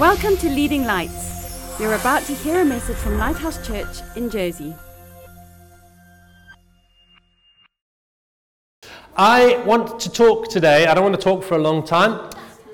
Welcome to Leading Lights. You're about to hear a message from Lighthouse Church in Jersey. I want to talk today. I don't want to talk for a long time,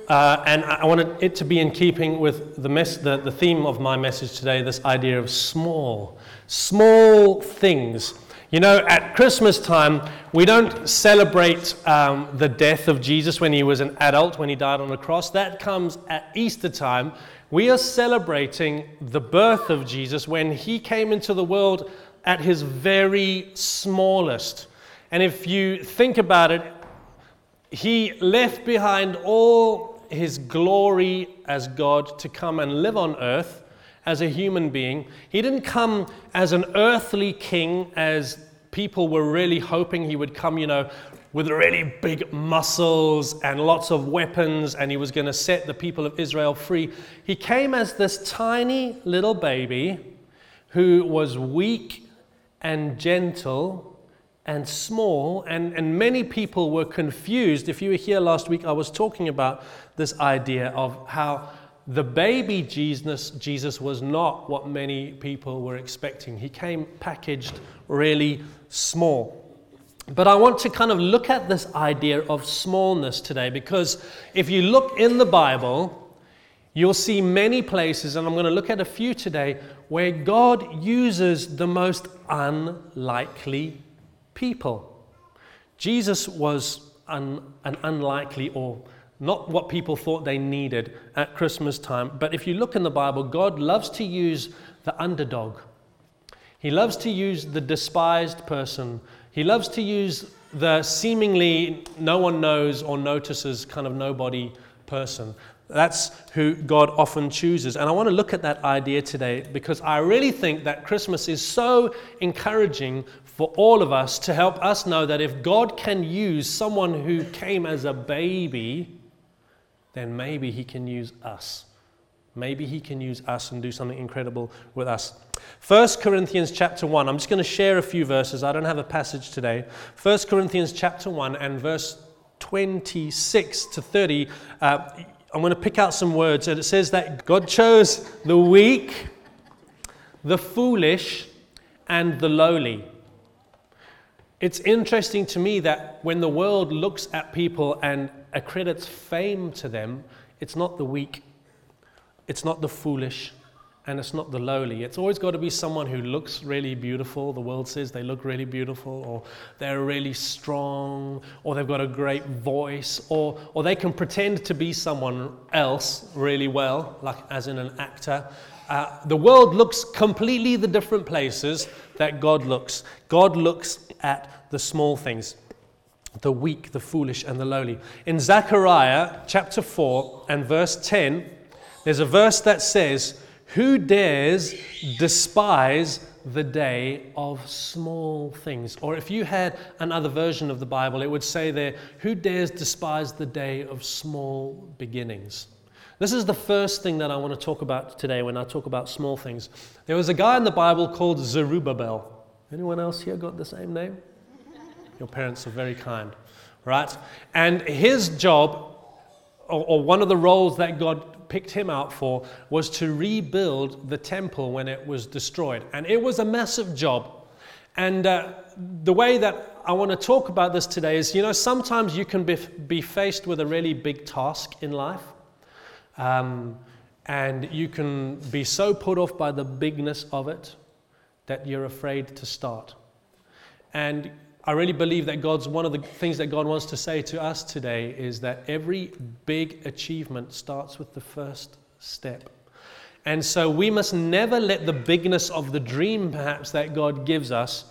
uh, and I want it to be in keeping with the, mess, the, the theme of my message today this idea of small, small things. You know, at Christmas time, we don't celebrate um, the death of Jesus when he was an adult, when he died on the cross. That comes at Easter time. We are celebrating the birth of Jesus when he came into the world at his very smallest. And if you think about it, he left behind all his glory as God to come and live on earth as a human being. He didn't come as an earthly king, as people were really hoping he would come, you know, with really big muscles and lots of weapons, and he was going to set the people of Israel free. He came as this tiny little baby who was weak and gentle and small, and, and many people were confused. If you were here last week, I was talking about this idea of how the baby Jesus, Jesus was not what many people were expecting. He came packaged really small. But I want to kind of look at this idea of smallness today because if you look in the Bible, you'll see many places, and I'm going to look at a few today, where God uses the most unlikely people. Jesus was un, an unlikely or not what people thought they needed at Christmas time. But if you look in the Bible, God loves to use the underdog. He loves to use the despised person. He loves to use the seemingly no one knows or notices kind of nobody person. That's who God often chooses. And I want to look at that idea today because I really think that Christmas is so encouraging for all of us to help us know that if God can use someone who came as a baby then maybe He can use us. Maybe He can use us and do something incredible with us. 1 Corinthians chapter 1. I'm just going to share a few verses. I don't have a passage today. 1 Corinthians chapter 1 and verse 26 to 30. Uh, I'm going to pick out some words. And it says that God chose the weak, the foolish, and the lowly. It's interesting to me that when the world looks at people and accredits fame to them, it's not the weak, it's not the foolish, and it's not the lowly. It's always got to be someone who looks really beautiful. The world says they look really beautiful, or they're really strong, or they've got a great voice, or, or they can pretend to be someone else really well, like as in an actor. Uh, the world looks completely the different places that God looks. God looks at the small things the weak, the foolish, and the lowly. In Zechariah chapter 4 and verse 10, there's a verse that says, Who dares despise the day of small things? Or if you had another version of the Bible, it would say there, Who dares despise the day of small beginnings? This is the first thing that I want to talk about today when I talk about small things. There was a guy in the Bible called Zerubbabel. Anyone else here got the same name? Your parents are very kind, right? And his job, or, or one of the roles that God picked him out for, was to rebuild the temple when it was destroyed. And it was a massive job. And uh, the way that I want to talk about this today is you know, sometimes you can be, be faced with a really big task in life. Um, and you can be so put off by the bigness of it that you're afraid to start. And I really believe that God's one of the things that God wants to say to us today is that every big achievement starts with the first step. And so we must never let the bigness of the dream, perhaps, that God gives us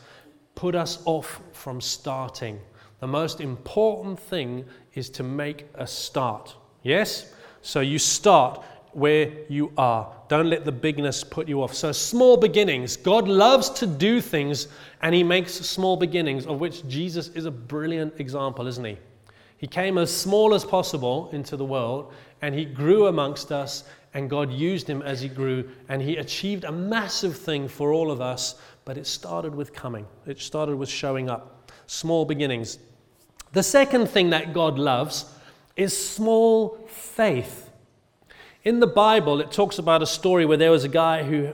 put us off from starting. The most important thing is to make a start. Yes? So you start where you are. Don't let the bigness put you off. So, small beginnings. God loves to do things, and He makes small beginnings, of which Jesus is a brilliant example, isn't He? He came as small as possible into the world, and He grew amongst us, and God used Him as He grew, and He achieved a massive thing for all of us, but it started with coming, it started with showing up. Small beginnings. The second thing that God loves is small faith. In the Bible, it talks about a story where there was a guy who,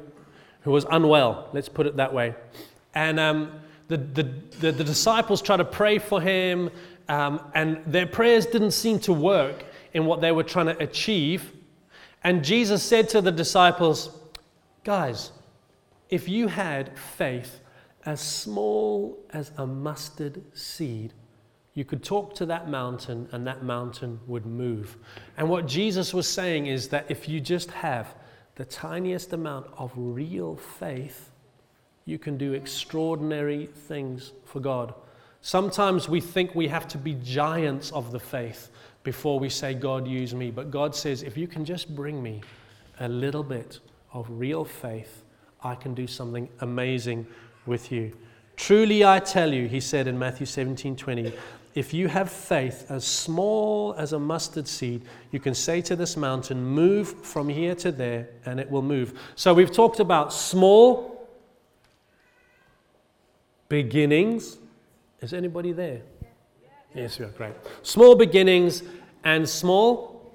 who was unwell, let's put it that way. And um, the, the, the, the, disciples tried to pray for him, um, and their prayers didn't seem to work in what they were trying to achieve. And Jesus said to the disciples, Guys, if you had faith as small as a mustard seed, you could talk to that mountain and that mountain would move. And what Jesus was saying is that if you just have the tiniest amount of real faith, you can do extraordinary things for God. Sometimes we think we have to be giants of the faith before we say, God, use me. But God says, if you can just bring me a little bit of real faith, I can do something amazing with you. Truly I tell you, he said in Matthew 17 20, if you have faith as small as a mustard seed, you can say to this mountain, Move from here to there, and it will move. So we've talked about small beginnings. Is anybody there? Yes, we are great. Small beginnings and small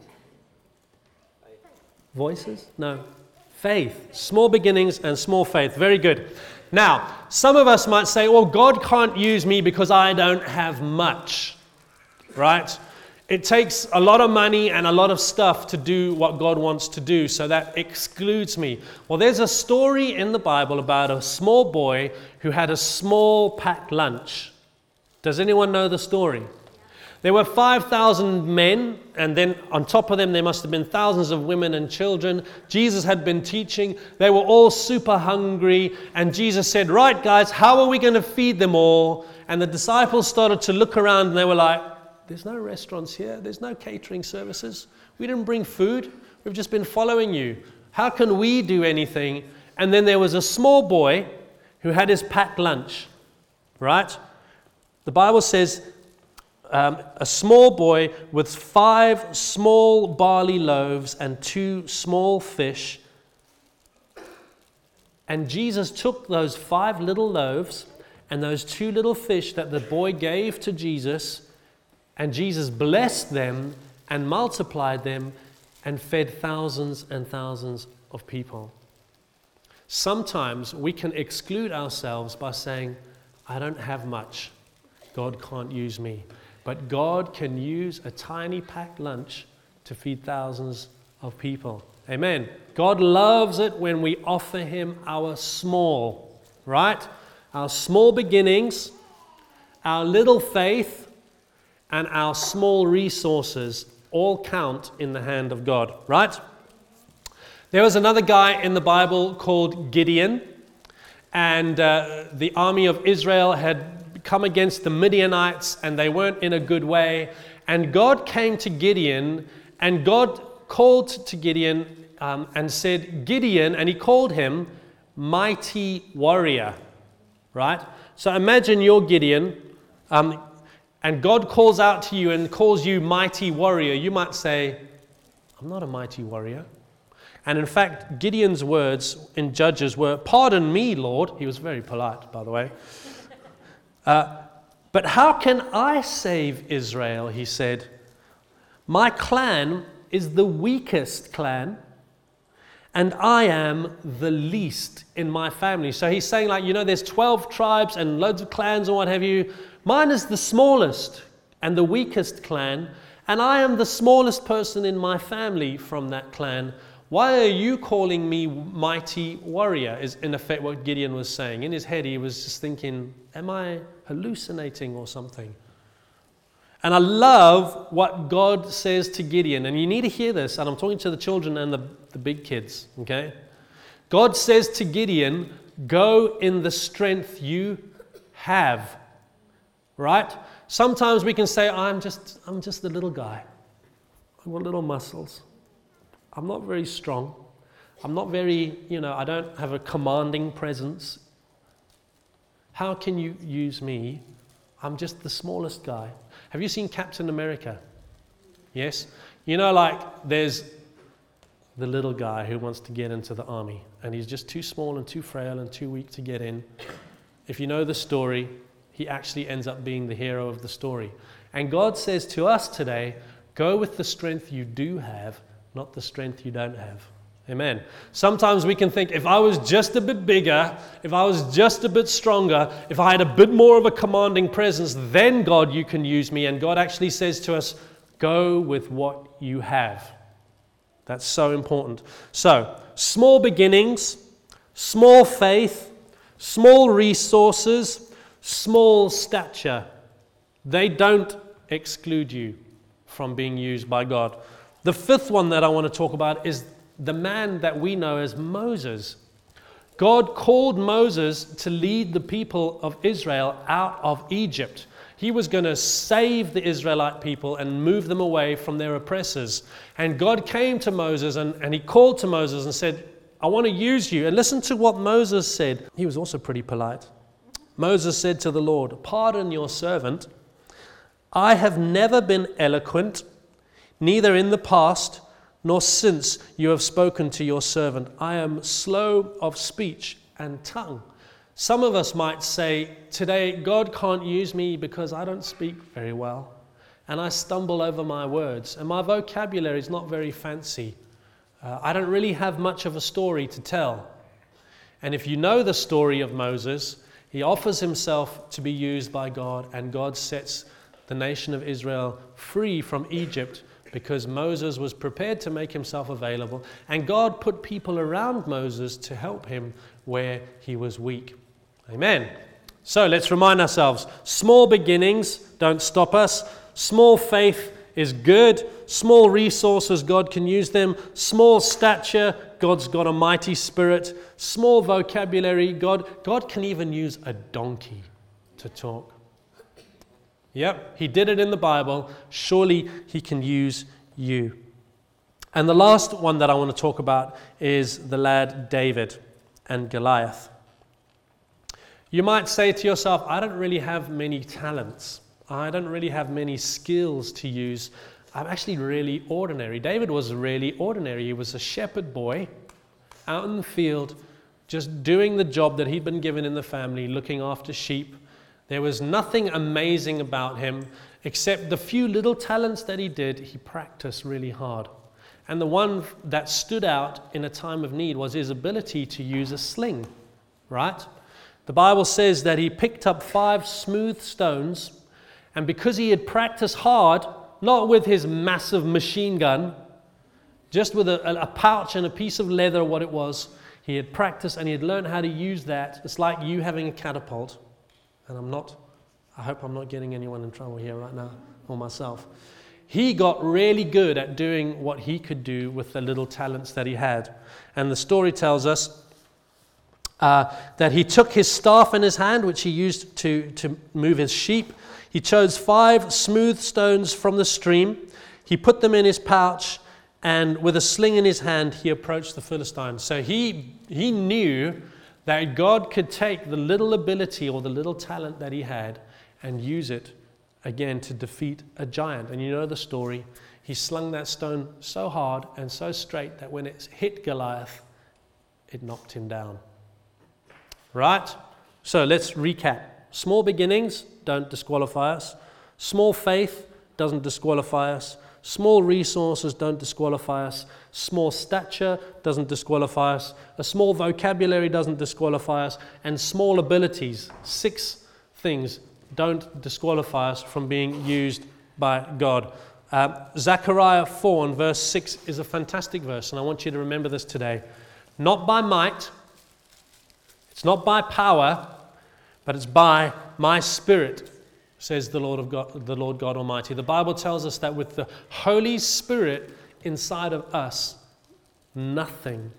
voices? No. Faith. Small beginnings and small faith. Very good. Now, some of us might say, well, God can't use me because I don't have much, right? It takes a lot of money and a lot of stuff to do what God wants to do, so that excludes me. Well, there's a story in the Bible about a small boy who had a small packed lunch. Does anyone know the story? There were 5,000 men, and then on top of them, there must have been thousands of women and children. Jesus had been teaching. They were all super hungry, and Jesus said, Right, guys, how are we going to feed them all? And the disciples started to look around, and they were like, There's no restaurants here, there's no catering services. We didn't bring food, we've just been following you. How can we do anything? And then there was a small boy who had his packed lunch, right? The Bible says um, a small boy with five small barley loaves and two small fish. And Jesus took those five little loaves and those two little fish that the boy gave to Jesus, and Jesus blessed them and multiplied them and fed thousands and thousands of people. Sometimes we can exclude ourselves by saying, I don't have much. God can't use me. But God can use a tiny packed lunch to feed thousands of people. Amen. God loves it when we offer Him our small, right? Our small beginnings, our little faith, and our small resources all count in the hand of God, right? There was another guy in the Bible called Gideon, and uh, the army of Israel had come against the Midianites and they weren't in a good way. And God came to Gideon and God called to Gideon um, and said, Gideon, and he called him mighty warrior, right? So imagine you're Gideon um, and God calls out to you and calls you mighty warrior. You might say, I'm not a mighty warrior. And in fact, Gideon's words in Judges were, Pardon me, Lord. He was very polite, by the way. Uh, but how can I save Israel? He said. My clan is the weakest clan, and I am the least in my family. So he's saying, like, you know, there's 12 tribes and loads of clans and what have you. Mine is the smallest and the weakest clan, and I am the smallest person in my family from that clan. Why are you calling me mighty warrior? Is in effect what Gideon was saying. In his head, he was just thinking, Am I hallucinating or something? And I love what God says to Gideon. And you need to hear this. And I'm talking to the children and the, the big kids, okay? God says to Gideon, Go in the strength you have. Right? Sometimes we can say, I'm just, I'm just a little guy. I've got little muscles. I'm not very strong. I'm not very, you know, I don't have a commanding presence. How can you use me? I'm just the smallest guy. Have you seen Captain America? Yes? You know, like there's the little guy who wants to get into the army, and he's just too small and too frail and too weak to get in. If you know the story, he actually ends up being the hero of the story. And God says to us today go with the strength you do have not the strength you don't have. Amen. Sometimes we can think if I was just a bit bigger, if I was just a bit stronger, if I had a bit more of a commanding presence, then God, you can use me. And God actually says to us, go with what you have. That's so important. So, small beginnings, small faith, small resources, small stature, they don't exclude you from being used by God. The fifth one that I want to talk about is the man that we know as Moses. God called Moses to lead the people of Israel out of Egypt. He was going to save the Israelite people and move them away from their oppressors. And God came to Moses and, and he called to Moses and said, I want to use you. And listen to what Moses said. He was also pretty polite. Moses said to the Lord, Pardon your servant. I have never been eloquent, neither in the past nor since you have spoken to your servant. I am slow of speech and tongue. Some of us might say, Today, God can't use me because I don't speak very well, and I stumble over my words, and my vocabulary is not very fancy. Uh, I don't really have much of a story to tell. And if you know the story of Moses, he offers himself to be used by God, and God sets the nation of Israel free from Egypt because Moses was prepared to make himself available, and God put people around Moses to help him where he was weak. Amen. So let's remind ourselves small beginnings don't stop us, small faith is good, small resources, God can use them, small stature, God's got a mighty spirit, small vocabulary, God, God can even use a donkey to talk. Yep, he did it in the Bible. Surely he can use you. And the last one that I want to talk about is the lad David and Goliath. You might say to yourself, I don't really have many talents. I don't really have many skills to use. I'm actually really ordinary. David was really ordinary. He was a shepherd boy out in the field, just doing the job that he'd been given in the family, looking after sheep there was nothing amazing about him except the few little talents that he did, he practiced really hard. And the one that stood out in a time of need was his ability to use a sling, right? The Bible says that he picked up five smooth stones, and because he had practiced hard, not with his massive machine gun, just with a, a pouch and a piece of leather, what it was, he had practiced and he had learned how to use that. It's like you having a catapult and I'm not, I hope I'm not getting anyone in trouble here right now, or myself. He got really good at doing what he could do with the little talents that he had. And the story tells us uh, that he took his staff in his hand, which he used to, to move his sheep. He chose five smooth stones from the stream. He put them in his pouch, and with a sling in his hand, he approached the Philistines. So he, he knew that God could take the little ability or the little talent that he had and use it again to defeat a giant. And you know the story. He slung that stone so hard and so straight that when it hit Goliath, it knocked him down. Right? So let's recap. Small beginnings don't disqualify us. Small faith doesn't disqualify us. Small resources don't disqualify us. Small stature doesn't disqualify us. A small vocabulary doesn't disqualify us. And small abilities, six things, don't disqualify us from being used by God. Uh, Zechariah 4 and verse 6 is a fantastic verse, and I want you to remember this today. Not by might, it's not by power, but it's by my spirit, says the Lord, of God, the Lord God Almighty. The Bible tells us that with the Holy Spirit inside of us, nothing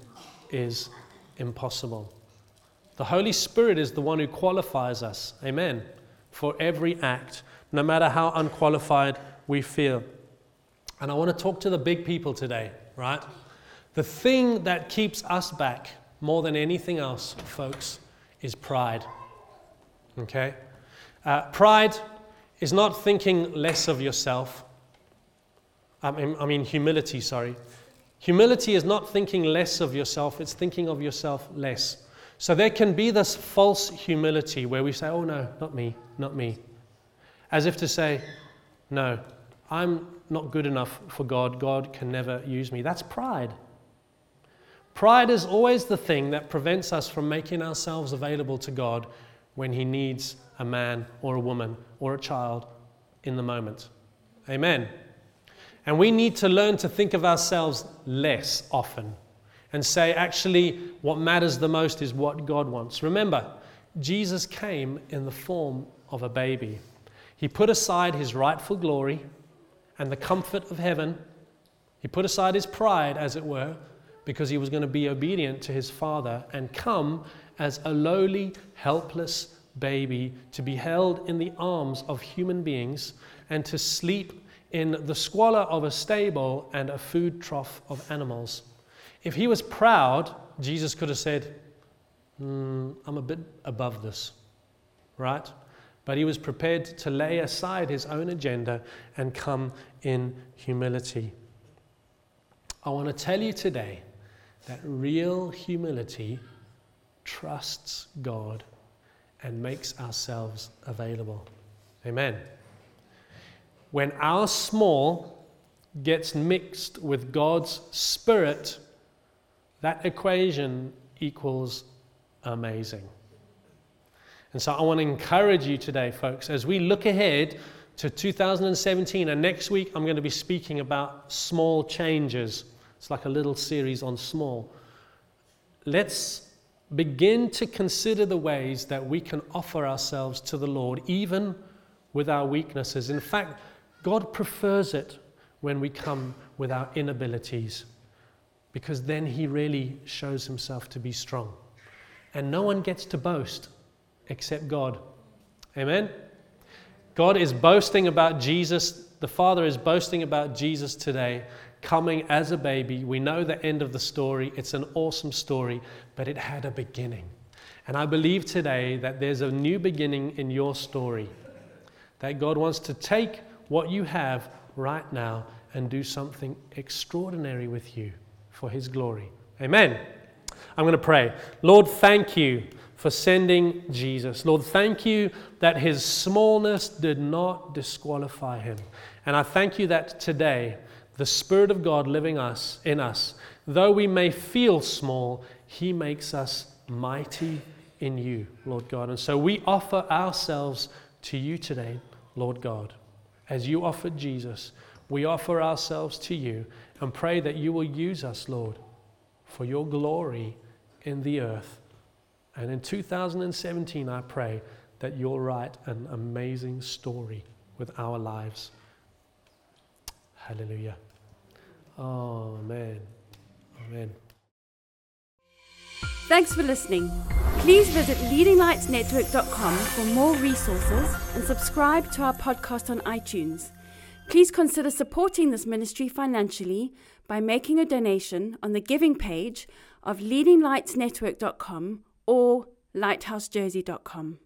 is impossible. The Holy Spirit is the one who qualifies us, amen, for every act, no matter how unqualified we feel. And I want to talk to the big people today, right? The thing that keeps us back more than anything else, folks, is pride. Okay? Uh, pride is not thinking less of yourself. I mean, I mean, humility, sorry. Humility is not thinking less of yourself, it's thinking of yourself less. So there can be this false humility where we say, oh no, not me, not me. As if to say, no, I'm, not good enough for God. God can never use me. That's pride. Pride is always the thing that prevents us from making ourselves available to God when He needs a man or a woman or a child in the moment. Amen. And we need to learn to think of ourselves less often and say, actually, what matters the most is what God wants. Remember, Jesus came in the form of a baby. He put aside his rightful glory and the comfort of heaven. He put aside his pride, as it were, because he was going to be obedient to his father and come as a lowly, helpless baby to be held in the arms of human beings and to sleep in the squalor of a stable and a food trough of animals. If he was proud, Jesus could have said, mm, I'm a bit above this, right? But he was prepared to lay aside his own agenda and come in humility. I want to tell you today that real humility trusts God and makes ourselves available. Amen. When our small gets mixed with God's spirit, that equation equals amazing. And so I want to encourage you today, folks, as we look ahead to 2017, and next week I'm going to be speaking about small changes. It's like a little series on small. Let's begin to consider the ways that we can offer ourselves to the Lord, even with our weaknesses. In fact, God prefers it when we come with our inabilities, because then He really shows Himself to be strong. And no one gets to boast except God. Amen? God is boasting about Jesus. The Father is boasting about Jesus today coming as a baby. We know the end of the story. It's an awesome story, but it had a beginning. And I believe today that there's a new beginning in your story. That God wants to take what you have right now and do something extraordinary with you for His glory. Amen. I'm going to pray. Lord, thank you for sending Jesus. Lord, thank you that His smallness did not disqualify Him. And I thank you that today, the Spirit of God living us in us, though we may feel small, He makes us mighty in you, Lord God. And so we offer ourselves to you today, Lord God. As you offered Jesus, we offer ourselves to you and pray that you will use us, Lord, for your glory in the earth. And in 2017, I pray that you'll write an amazing story with our lives. Hallelujah. Oh, Amen. Oh, Amen. Thanks for listening. Please visit leadinglightsnetwork.com for more resources and subscribe to our podcast on iTunes. Please consider supporting this ministry financially by making a donation on the giving page of leadinglightsnetwork.com or lighthousejersey.com.